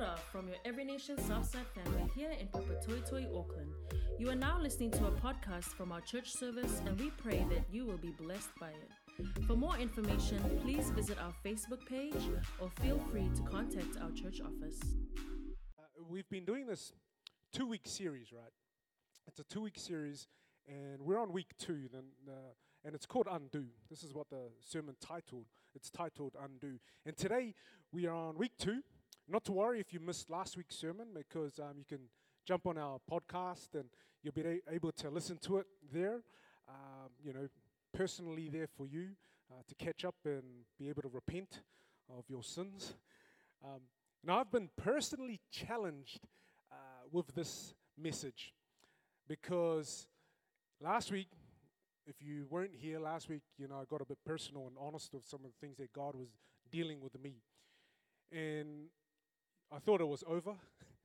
Oda from your Every Nation Southside family here in Papatoetoe, Auckland. You are now listening to a podcast from our church service, and we pray that you will be blessed by it. For more information, please visit our Facebook page or feel free to contact our church office. Uh, we've been doing this two week series, right? It's a two week series, and we're on week two, then, uh, and it's called Undo. This is what the sermon titled. It's titled Undo. And today we are on week two. Not to worry if you missed last week's sermon, because um, you can jump on our podcast and you'll be able to listen to it there. Um, you know, personally there for you uh, to catch up and be able to repent of your sins. Um, now, I've been personally challenged uh, with this message because last week, if you weren't here last week, you know, I got a bit personal and honest with some of the things that God was dealing with me. And I thought it was over,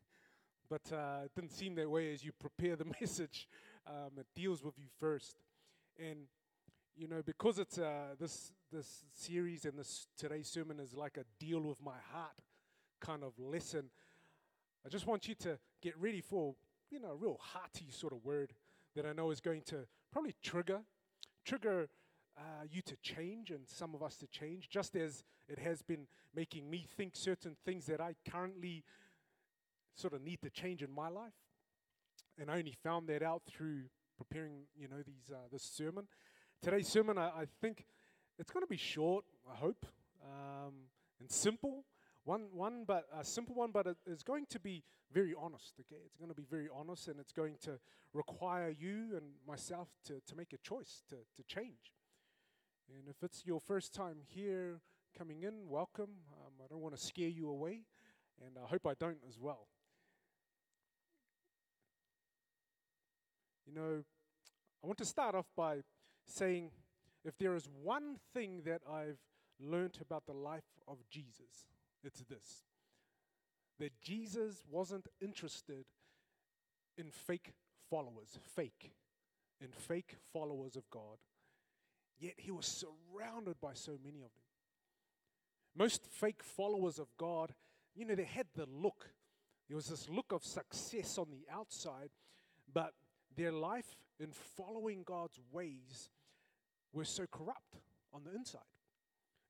but uh, it didn't seem that way as you prepare the message. Um, it deals with you first. And, you know, because it's uh, this, this series and this today's sermon is like a deal with my heart kind of lesson, I just want you to get ready for, you know, a real hearty sort of word that I know is going to probably trigger, trigger uh, you to change and some of us to change, just as it has been making me think certain things that I currently sort of need to change in my life. And I only found that out through preparing, you know, these uh, this sermon. Today's sermon, I, I think it's going to be short. I hope um, and simple. One, one, but a simple one, but it is going to be very honest. Okay, it's going to be very honest, and it's going to require you and myself to, to make a choice to, to change. And if it's your first time here coming in, welcome. Um, I don't want to scare you away, and I hope I don't as well. You know, I want to start off by saying if there is one thing that I've learned about the life of Jesus, it's this that Jesus wasn't interested in fake followers, fake, in fake followers of God. Yet he was surrounded by so many of them. Most fake followers of God, you know, they had the look. There was this look of success on the outside, but their life in following God's ways were so corrupt on the inside.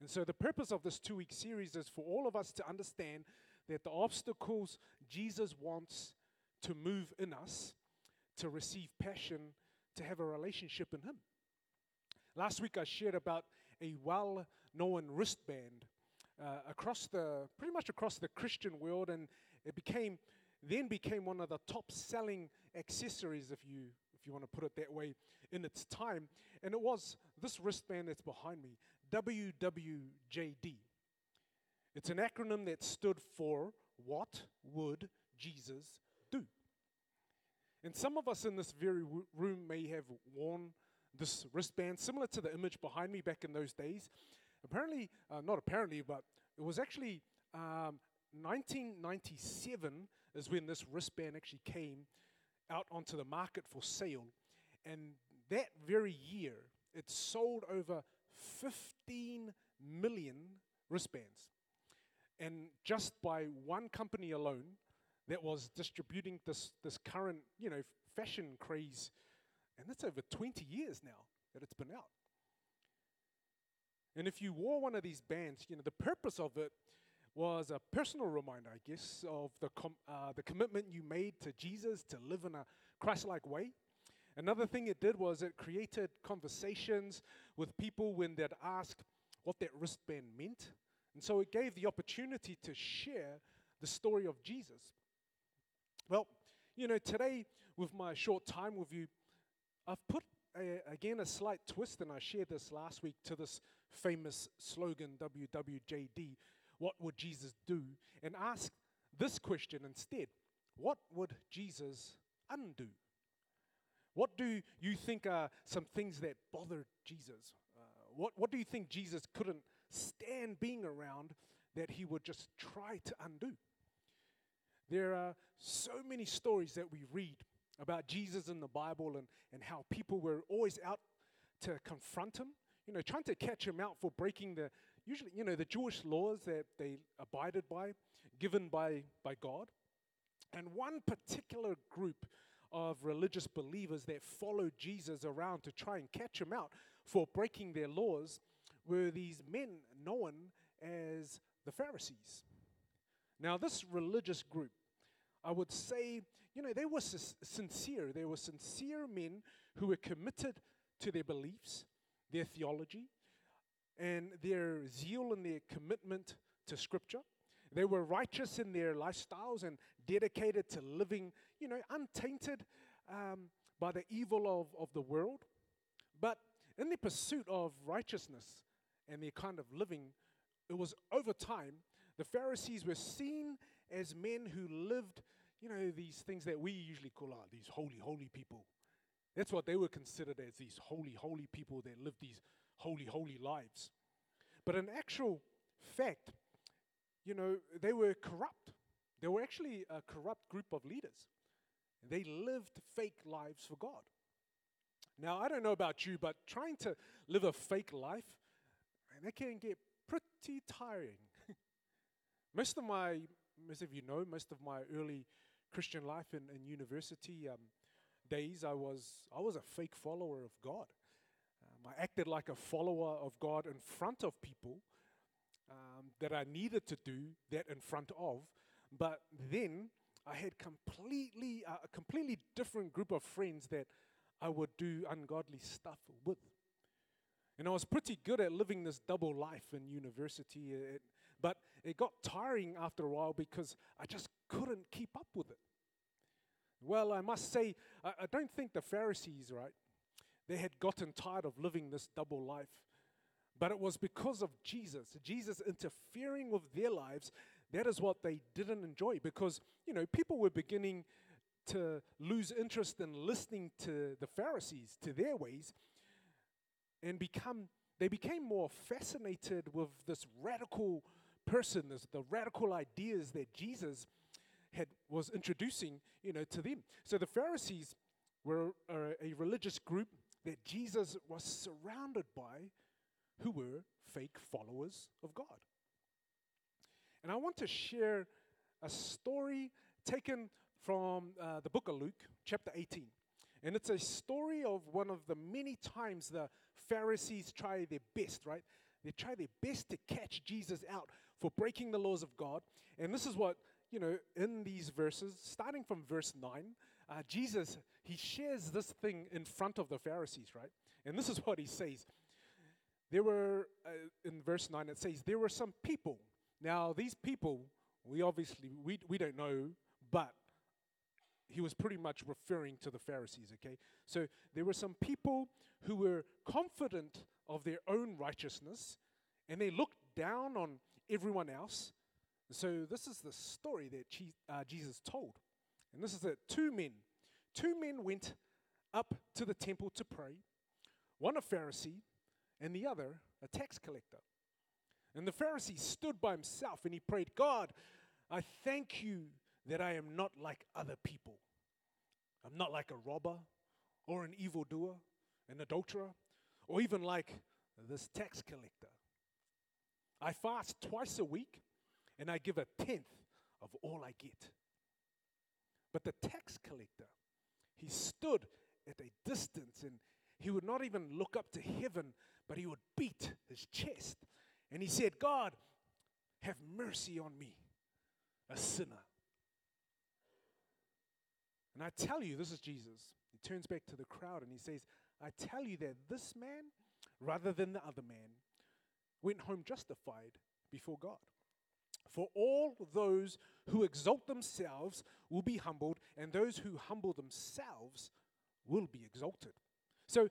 And so, the purpose of this two week series is for all of us to understand that the obstacles Jesus wants to move in us, to receive passion, to have a relationship in Him. Last week I shared about a well known wristband uh, across the, pretty much across the Christian world, and it became, then became one of the top selling accessories, if you, if you want to put it that way, in its time. And it was this wristband that's behind me, WWJD. It's an acronym that stood for What Would Jesus Do? And some of us in this very room may have worn this wristband, similar to the image behind me back in those days. Apparently, uh, not apparently, but it was actually um, 1997 is when this wristband actually came out onto the market for sale. And that very year, it sold over 15 million wristbands. And just by one company alone that was distributing this, this current, you know, fashion craze and that's over 20 years now that it's been out. And if you wore one of these bands, you know, the purpose of it was a personal reminder, I guess, of the, com- uh, the commitment you made to Jesus to live in a Christ like way. Another thing it did was it created conversations with people when they'd ask what that wristband meant. And so it gave the opportunity to share the story of Jesus. Well, you know, today, with my short time with you, I've put a, again a slight twist, and I shared this last week to this famous slogan WWJD What would Jesus do? And ask this question instead What would Jesus undo? What do you think are some things that bothered Jesus? Uh, what, what do you think Jesus couldn't stand being around that he would just try to undo? There are so many stories that we read about Jesus in the Bible and, and how people were always out to confront him, you know, trying to catch him out for breaking the usually, you know, the Jewish laws that they abided by, given by, by God. And one particular group of religious believers that followed Jesus around to try and catch him out for breaking their laws were these men known as the Pharisees. Now, this religious group, I would say, you know, they were sincere. They were sincere men who were committed to their beliefs, their theology, and their zeal and their commitment to Scripture. They were righteous in their lifestyles and dedicated to living, you know, untainted um, by the evil of, of the world. But in the pursuit of righteousness and their kind of living, it was over time, the Pharisees were seen as men who lived, you know, these things that we usually call out, these holy, holy people. That's what they were considered as these holy, holy people that lived these holy, holy lives. But in actual fact, you know, they were corrupt. They were actually a corrupt group of leaders. They lived fake lives for God. Now, I don't know about you, but trying to live a fake life, man, that can get pretty tiring. most of my, most of you know, most of my early Christian life in, in university um, days, I was, I was a fake follower of God. Um, I acted like a follower of God in front of people um, that I needed to do that in front of, but then I had completely uh, a completely different group of friends that I would do ungodly stuff with. And I was pretty good at living this double life in university, it, but it got tiring after a while because I just couldn't keep up with it. Well, I must say, I, don't think the Pharisees, right, they had gotten tired of living this double life. But it was because of Jesus, Jesus interfering with their lives. That is what they didn't enjoy because, you know, people were beginning to lose interest in listening to the Pharisees, to their ways, and become, they became more fascinated with this radical person, this, the radical ideas that Jesus had, was introducing, you know, to them. So the Pharisees were a, a religious group that Jesus was surrounded by who were fake followers of God. And I want to share a story taken from uh, the book of Luke, chapter 18. And it's a story of one of the many times the Pharisees try their best, right? They try their best to catch Jesus out for breaking the laws of God. And this is what, you know, in these verses, starting from verse 9, uh, Jesus, he shares this thing in front of the Pharisees, right? And this is what he says. There were, uh, in verse 9, it says, there were some people. Now, these people, we obviously, we, we don't know, but he was pretty much referring to the Pharisees, okay? So there were some people who were confident of their own righteousness and they looked down on everyone else. So this is the story that uh, Jesus told. And this is that two men, two men went up to the temple to pray, one a Pharisee and the other a tax collector. And the Pharisee stood by himself and he prayed, God, I thank you that I am not like other people. I'm not like a robber or an evildoer, an adulterer, or even like this tax collector. I fast twice a week and I give a tenth of all I get. But the tax collector, he stood at a distance and he would not even look up to heaven, but he would beat his chest. And he said, God, have mercy on me, a sinner. And I tell you, this is Jesus. He turns back to the crowd and he says, I tell you that this man, rather than the other man, went home justified before God. For all those who exalt themselves will be humbled, and those who humble themselves will be exalted. So,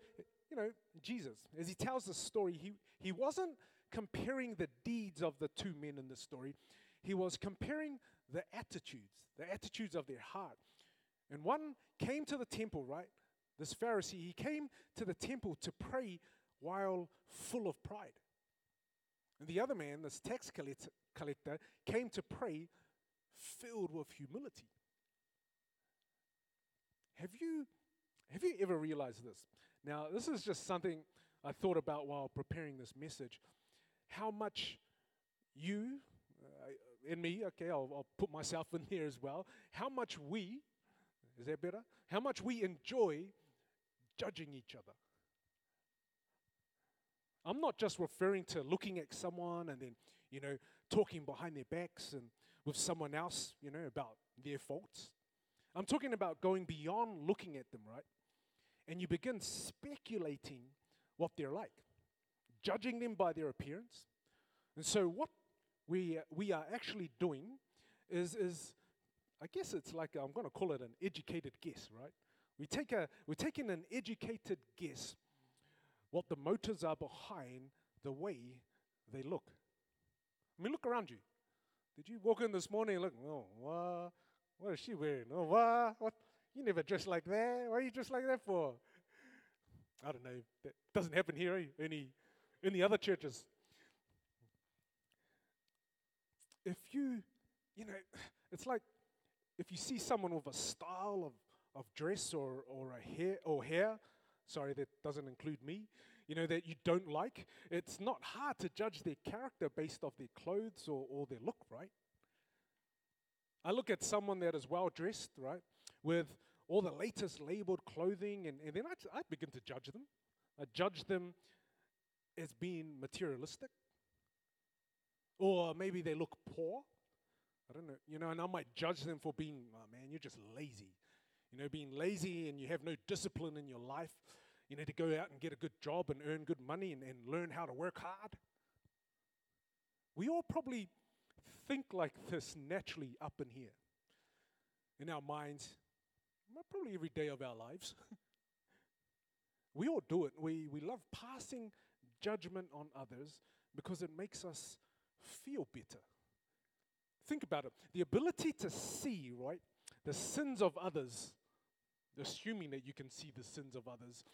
you know, Jesus, as he tells the story, he, he wasn't comparing the deeds of the two men in the story, he was comparing the attitudes, the attitudes of their heart. And one came to the temple, right? This Pharisee, he came to the temple to pray while full of pride. And the other man, this tax collector, came to pray filled with humility. Have you, have you ever realized this? Now, this is just something I thought about while preparing this message. how much you uh, and me, okay, I'll, I'll put myself in here as well, how much we, is that better? How much we enjoy judging each other. I'm not just referring to looking at someone and then, you know, talking behind their backs and with someone else, you know, about their faults. I'm talking about going beyond looking at them, right? And you begin speculating what they're like, judging them by their appearance. And so, what we, we are actually doing is, is, I guess it's like, I'm going to call it an educated guess, right? We take a, we're taking an educated guess what the motives are behind the way they look. I mean, look around you. Did you walk in this morning and look, oh, what, what is she wearing? Oh, what, what? You never dress like that. Why are you dressed like that for? I don't know. That doesn't happen here, eh? any, any other churches. If you, you know, it's like if you see someone with a style of, of dress or, or a hair or hair, sorry, that doesn't include me, you know, that you don't like, it's not hard to judge their character based off their clothes or, or their look, right? I look at someone that is well dressed, right, with all the latest labeled clothing, and, and then I, I begin to judge them. I judge them as being materialistic. Or maybe they look poor. I don't know, you know, and I might judge them for being, oh man, you're just lazy. You know, being lazy and you have no discipline in your life. You need to go out and get a good job and earn good money and, and learn how to work hard. We all probably think like this naturally up in here, in our minds, probably every day of our lives. we all do it. We, we love passing judgment on others because it makes us feel better. Think about it. The ability to see, right, the sins of others, assuming that you can see the sins of others,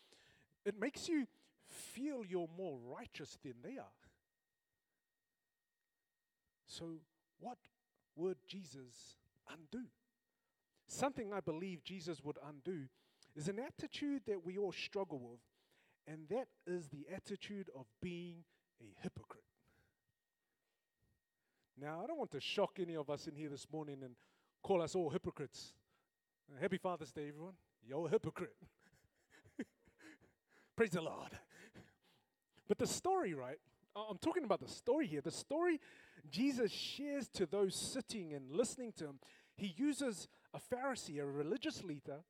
it makes you feel you're more righteous than they are. So, what would Jesus undo? Something I believe Jesus would undo is an attitude that we all struggle with, and that is the attitude of being a hypocrite. Now, I don't want to shock any of us in here this morning and call us all hypocrites. Happy Father's Day, everyone. You're a hypocrite. Praise the Lord. But the story, right? I'm talking about the story here. The story Jesus shares to those sitting and listening to him. He uses a Pharisee, a religious leader,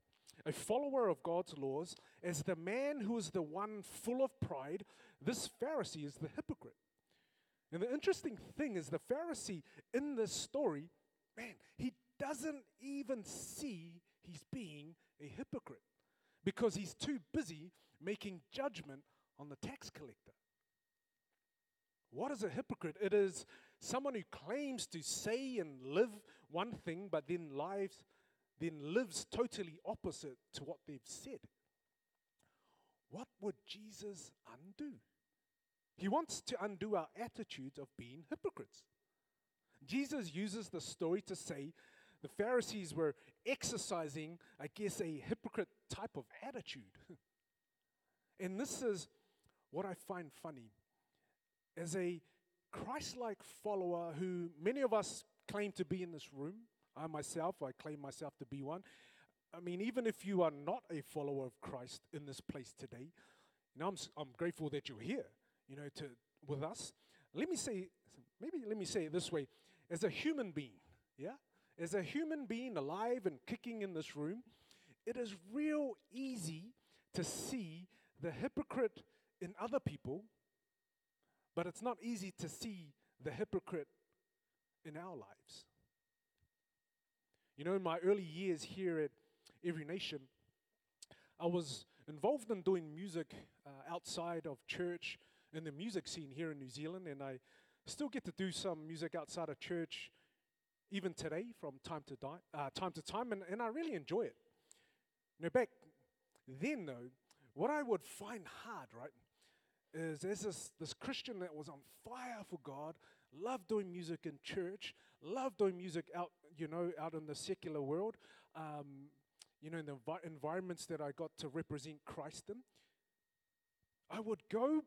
a follower of God's laws, as the man who is the one full of pride. This Pharisee is the hypocrite. And the interesting thing is, the Pharisee in this story, man, he doesn't even see he's being a hypocrite because he's too busy making judgment on the tax collector. What is a hypocrite? It is someone who claims to say and live one thing, but then lives, then lives totally opposite to what they've said. What would Jesus undo? He wants to undo our attitude of being hypocrites. Jesus uses the story to say the Pharisees were exercising, I guess, a hypocrite type of attitude. And this is what I find funny. As a Christ like follower who many of us claim to be in this room, I myself, I claim myself to be one. I mean, even if you are not a follower of Christ in this place today, you know, I'm, I'm grateful that you're here, you know, to, with us. Let me say, maybe let me say it this way as a human being, yeah? As a human being alive and kicking in this room, it is real easy to see the hypocrite in other people, but it's not easy to see the hypocrite in our lives. You know, in my early years here at Every Nation, I was involved in doing music uh, outside of church in the music scene here in New Zealand, and I still get to do some music outside of church even today from time to, di- uh, time, to time, and, and I really enjoy it. You back then, though, what I would find hard, right, is there's this, this Christian that was on fire for God, loved doing music in church, loved doing music out, you know, out in the secular world, um, you know, in the envi- environments that I got to represent Christ in. I would go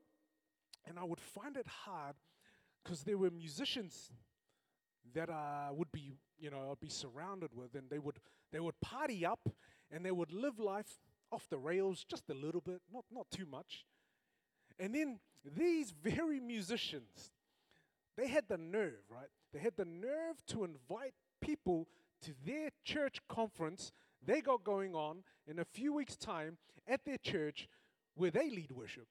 and I would find it hard because there were musicians that uh, would be, you know, I'd be surrounded with, and they would they would party up, and they would live life off the rails just a little bit, not not too much. And then these very musicians, they had the nerve, right? They had the nerve to invite people to their church conference they got going on in a few weeks' time at their church where they lead worship.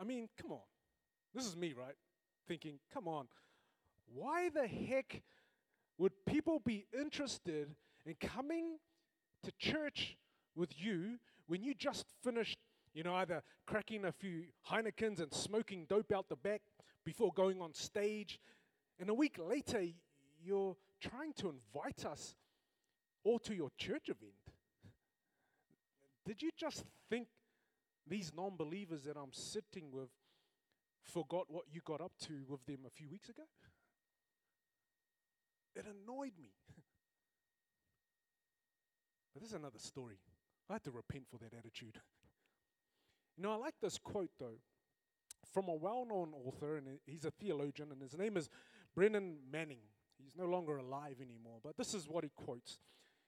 I mean, come on. This is me, right? Thinking, come on. Why the heck would people be interested in coming to church with you when you just finished, you know, either cracking a few Heinekens and smoking dope out the back before going on stage? And a week later, you're trying to invite us all to your church event. Did you just think these non believers that I'm sitting with forgot what you got up to with them a few weeks ago? It annoyed me. but this is another story. I had to repent for that attitude. you know, I like this quote though from a well known author, and he's a theologian, and his name is Brennan Manning. He's no longer alive anymore, but this is what he quotes.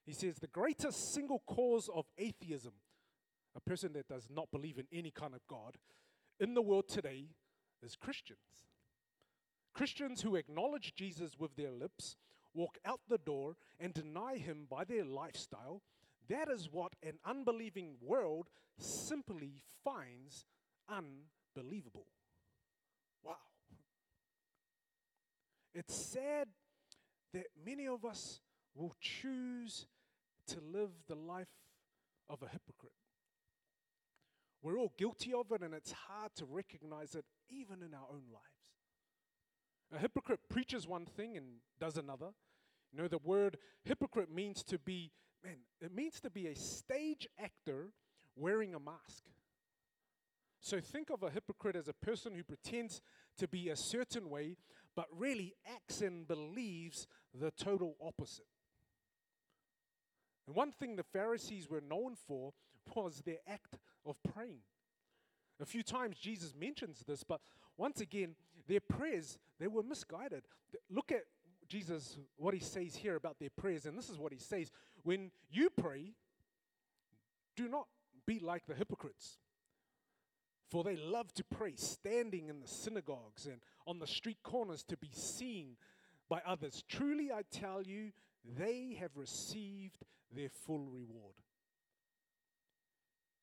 He says, The greatest single cause of atheism, a person that does not believe in any kind of God, in the world today is Christians. Christians who acknowledge Jesus with their lips, walk out the door, and deny him by their lifestyle. That is what an unbelieving world simply finds unbelievable. Wow. It's sad that many of us will choose to live the life of a hypocrite. We're all guilty of it, and it's hard to recognize it even in our own lives. A hypocrite preaches one thing and does another. You know, the word hypocrite means to be, man, it means to be a stage actor wearing a mask. So think of a hypocrite as a person who pretends to be a certain way, but really acts and believes the total opposite. And one thing the Pharisees were known for was their act of praying. A few times Jesus mentions this, but once again, their prayers, they were misguided. Look at Jesus, what he says here about their prayers, and this is what he says When you pray, do not be like the hypocrites. For they love to pray standing in the synagogues and on the street corners to be seen by others. Truly, I tell you, they have received their full reward.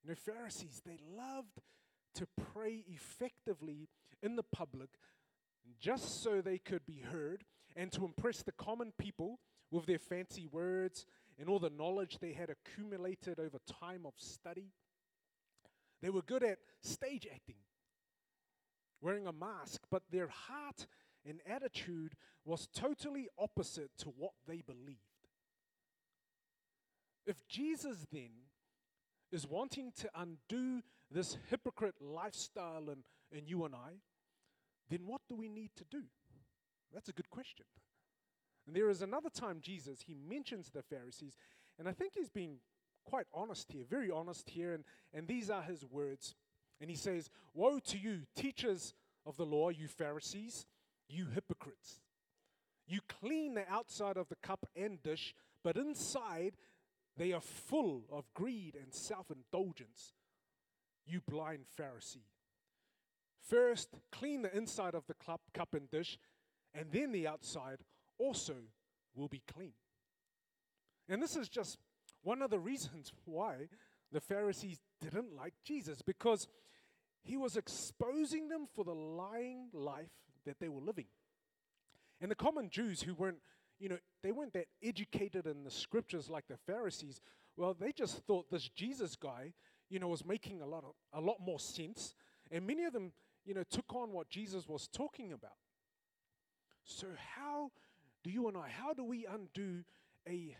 You know, Pharisees, they loved to pray effectively in the public just so they could be heard and to impress the common people with their fancy words and all the knowledge they had accumulated over time of study. They were good at stage acting, wearing a mask, but their heart and attitude was totally opposite to what they believed. If Jesus then is wanting to undo this hypocrite lifestyle in, in you and I, then what do we need to do? That's a good question. And there is another time Jesus, he mentions the Pharisees, and I think he's being quite honest here, very honest here, and, and these are his words. And he says, Woe to you, teachers of the law, you Pharisees, you hypocrites. You clean the outside of the cup and dish, but inside they are full of greed and self indulgence. You blind Pharisee. First, clean the inside of the cup, and dish, and then the outside also will be clean. And this is just one of the reasons why the Pharisees didn't like Jesus, because he was exposing them for the lying life that they were living. And the common Jews who weren't you know, they weren't that educated in the scriptures like the Pharisees. Well, they just thought this Jesus guy, you know, was making a lot of a lot more sense, and many of them, you know, took on what Jesus was talking about. So how do you and I, how do we undo a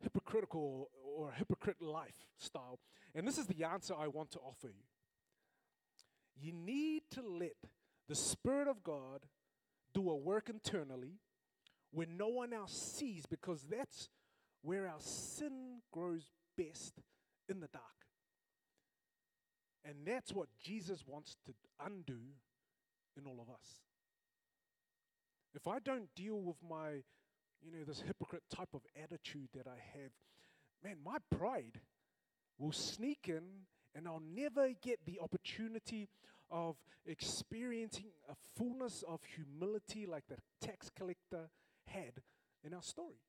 hypocritical or hypocrite lifestyle? And this is the answer I want to offer you. You need to let the Spirit of God do a work internally when no one else sees, because that's where our sin grows best in the dark. And that's what Jesus wants to undo in all of us. If I don't deal with my, you know, this hypocrite type of attitude that I have, man, my pride will sneak in and I'll never get the opportunity of experiencing a fullness of humility like the tax collector had in our story.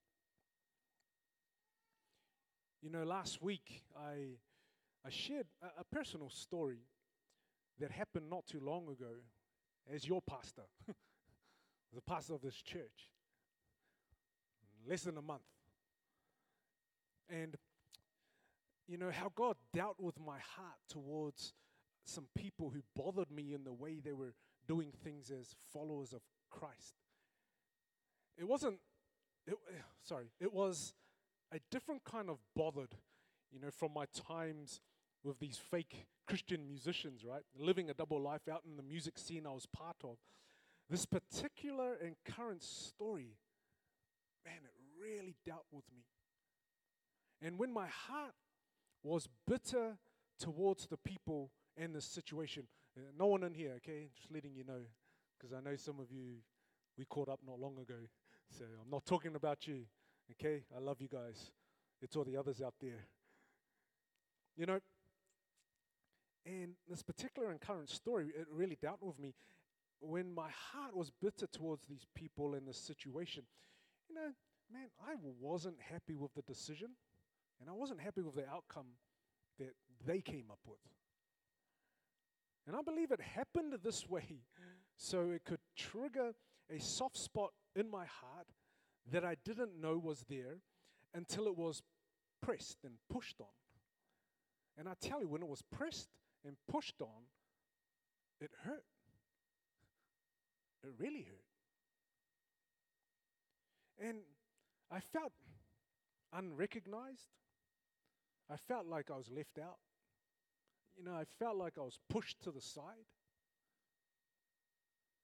You know, last week I, I shared a, a personal story that happened not too long ago as your pastor, the pastor of this church, less than a month. And you know, how God dealt with my heart towards some people who bothered me in the way they were doing things as followers of Christ. It wasn't, it, sorry, it was a different kind of bothered, you know, from my times with these fake Christian musicians, right? Living a double life out in the music scene I was part of. This particular and current story, man, it really dealt with me. And when my heart was bitter towards the people and the situation, uh, no one in here, okay? Just letting you know, because I know some of you, we caught up not long ago. So I'm not talking about you, okay? I love you guys. It's all the others out there. You know, and this particular and current story, it really dealt with me when my heart was bitter towards these people and the situation. You know, man, I wasn't happy with the decision, and I wasn't happy with the outcome that they came up with. And I believe it happened this way so it could trigger a soft spot in my heart that I didn't know was there until it was pressed and pushed on. And I tell you, when it was pressed and pushed on, it hurt. It really hurt. And I felt unrecognized. I felt like I was left out. You know, I felt like I was pushed to the side.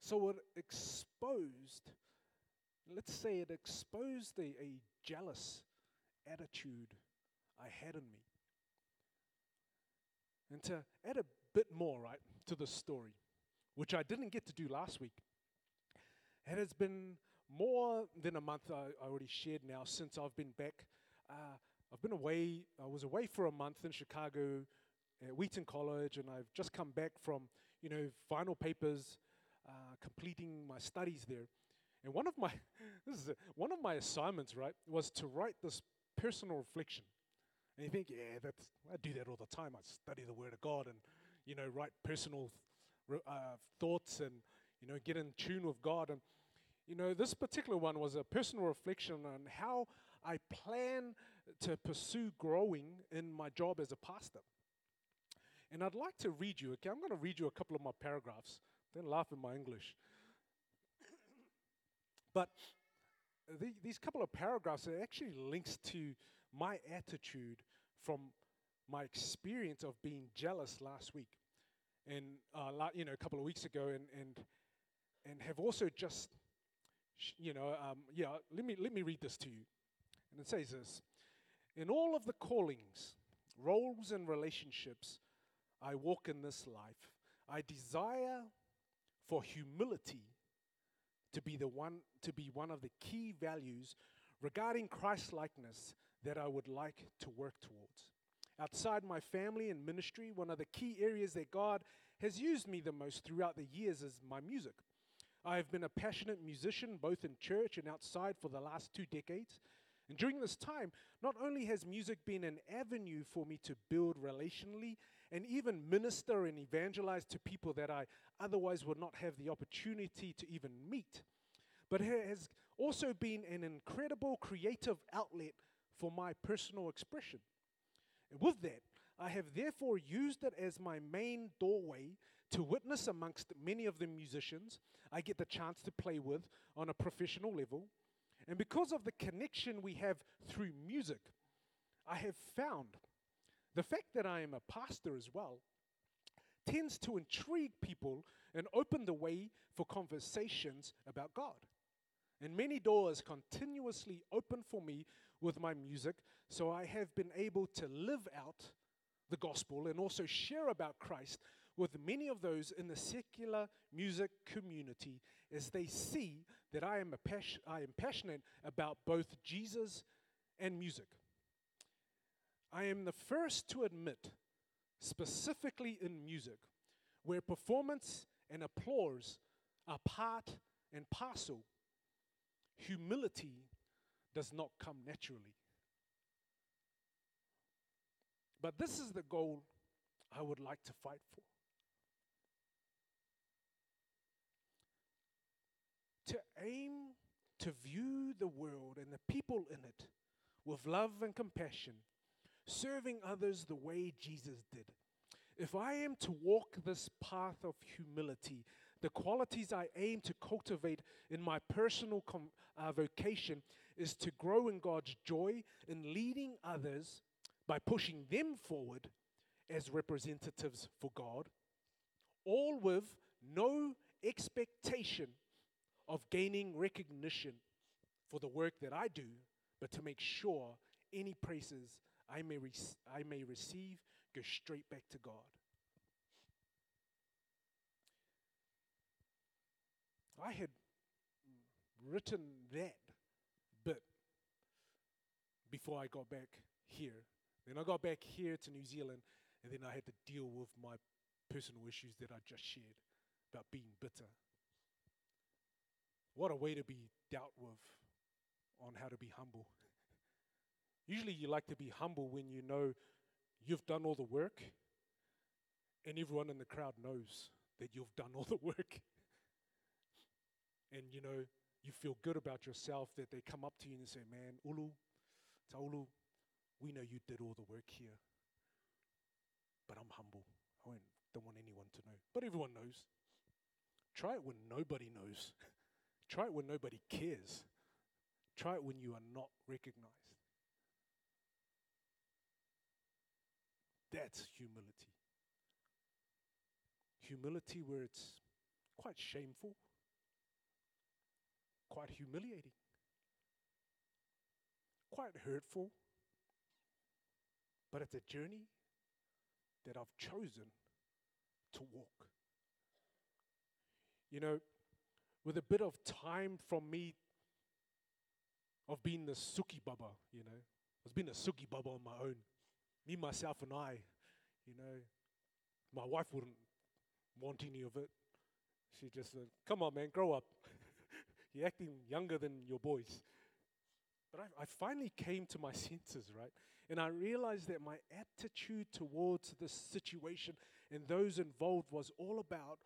So it exposed, let's say it exposed a, a jealous attitude I had in me. And to add a bit more, right, to the story, which I didn't get to do last week, it has been more than a month, I, I already shared now, since I've been back. Uh, I've been away, I was away for a month in Chicago at Wheaton College, and I've just come back from, you know, final papers, uh, completing my studies there. And one of my, this is a, one of my assignments, right, was to write this personal reflection. And you think, yeah, that's, I do that all the time. I study the Word of God and, you know, write personal uh, thoughts and, you know, get in tune with God. And, you know, this particular one was a personal reflection on how I plan to pursue growing in my job as a pastor. And I'd like to read you, okay? I'm going to read you a couple of my paragraphs. Don't laugh at my English. but the, these couple of paragraphs are actually links to my attitude from my experience of being jealous last week, and uh, you know, a couple of weeks ago, and and and have also just, you know, um, yeah. Let me let me read this to you, and it says this: In all of the callings, roles, and relationships I walk in this life, I desire for humility to be the one to be one of the key values regarding Christ likeness that I would like to work towards. Outside my family and ministry, one of the key areas that God has used me the most throughout the years is my music. I have been a passionate musician both in church and outside for the last two decades. And during this time, not only has music been an avenue for me to build relationally and even minister and evangelize to people that I otherwise would not have the opportunity to even meet, but it has also been an incredible creative outlet for my personal expression. And with that, I have therefore used it as my main doorway to witness amongst many of the musicians I get the chance to play with on a professional level. And because of the connection we have through music, I have found the fact that I am a pastor as well tends to intrigue people and open the way for conversations about God. And many doors continuously open for me with my music, so I have been able to live out the gospel and also share about Christ with many of those in the secular music community as they see that I am, a pas- I am passionate about both Jesus and music. I am the first to admit, specifically in music, where performance and applause are part and parcel, humility does not come naturally. But this is the goal I would like to fight for. To aim to view the world and the people in it with love and compassion, serving others the way Jesus did. If I am to walk this path of humility, the qualities I aim to cultivate in my personal com- uh, vocation is to grow in God's joy in leading others by pushing them forward as representatives for God, all with no expectation of gaining recognition for the work that I do, but to make sure any praises I may, rec- I may receive go straight back to God. I had written that before I got back here. Then I got back here to New Zealand, and then I had to deal with my personal issues that I just shared about being bitter. What a way to be dealt with on how to be humble. Usually, you like to be humble when you know you've done all the work, and everyone in the crowd knows that you've done all the work. and you know, you feel good about yourself that they come up to you and say, Man, Ulu, Taulu, we know you did all the work here. But I'm humble. I don't want anyone to know. But everyone knows. Try it when nobody knows. Try it when nobody cares. Try it when you are not recognized. That's humility. Humility where it's quite shameful, quite humiliating, quite hurtful, but it's a journey that I've chosen to walk. You know, with a bit of time from me of being the Suki Baba, you know, I was being a Suki Baba on my own. Me, myself, and I, you know, my wife wouldn't want any of it. She just said, Come on, man, grow up. You're acting younger than your boys. But I, I finally came to my senses, right? And I realized that my attitude towards this situation and those involved was all about,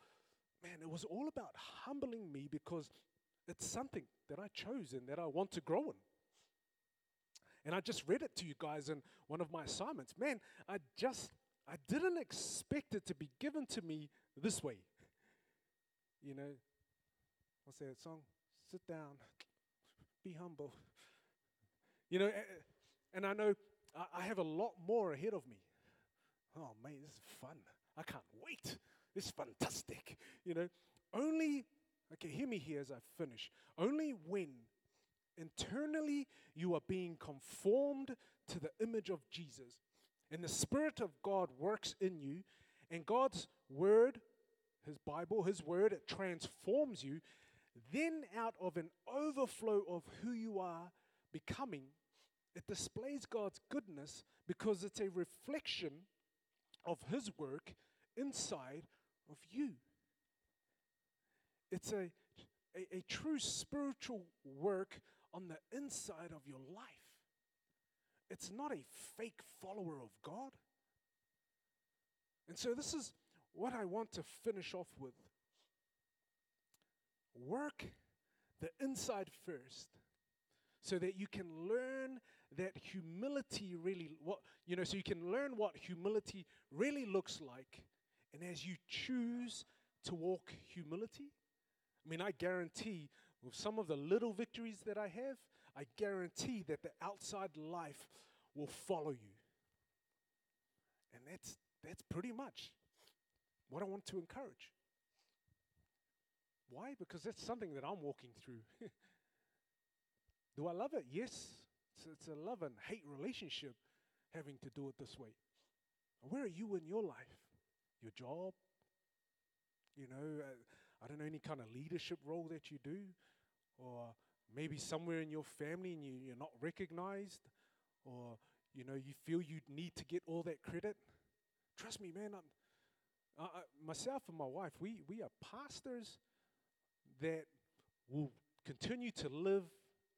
man, it was all about humbling me because it's something that I chose and that I want to grow in. And I just read it to you guys in one of my assignments. Man, I just, I didn't expect it to be given to me this way. You know, what's that song? Sit down, be humble. You know, and I know I have a lot more ahead of me. Oh, man, this is fun. I can't wait. This is fantastic. You know, only, okay, hear me here as I finish. Only when internally you are being conformed to the image of Jesus and the Spirit of God works in you, and God's Word, His Bible, His Word, it transforms you, then out of an overflow of who you are becoming, it displays God's goodness because it's a reflection of His work inside of you. It's a, a, a, true spiritual work on the inside of your life. It's not a fake follower of God. And so, this is what I want to finish off with. Work the inside first so that you can learn that humility really what you know so you can learn what humility really looks like. And as you choose to walk humility i mean i guarantee with some of the little victories that i have i guarantee that the outside life will follow you. And that's that's pretty much what i want to encourage. Why? Because that's something that i'm walking through. Do i love it? Yes it's, it's a love and hate relationship having to do it this way. Where are you in your life? Your job, You know, uh, I don't know, any kind of leadership role that you do, or maybe somewhere in your family and you, you're not recognized, or, you know, you feel you need to get all that credit. Trust me, man, I'm, uh, myself and my wife, we, we are pastors that will continue to live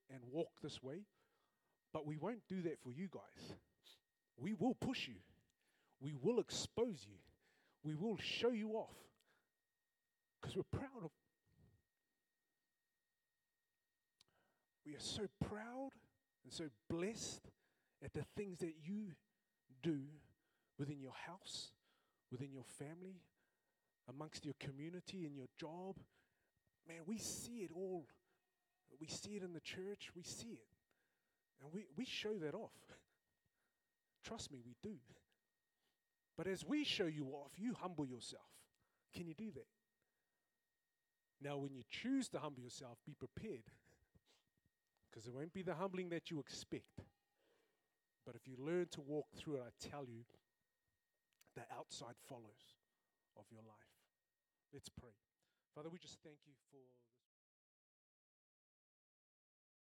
and walk this way, but we won't do that for you guys. We will push you, we will expose you, we will show you off because we're proud of. We are so proud and so blessed at the things that you do within your house, within your family, amongst your community, in your job. Man, we see it all. We see it in the church, we see it. And we, we show that off. Trust me, we do. But as we show you off, you humble yourself. Can you do that? Now, when you choose to humble yourself, be prepared. Because it won't be the humbling that you expect. But if you learn to walk through it, I tell you, the outside follows of your life. Let's pray. Father, we just thank you for.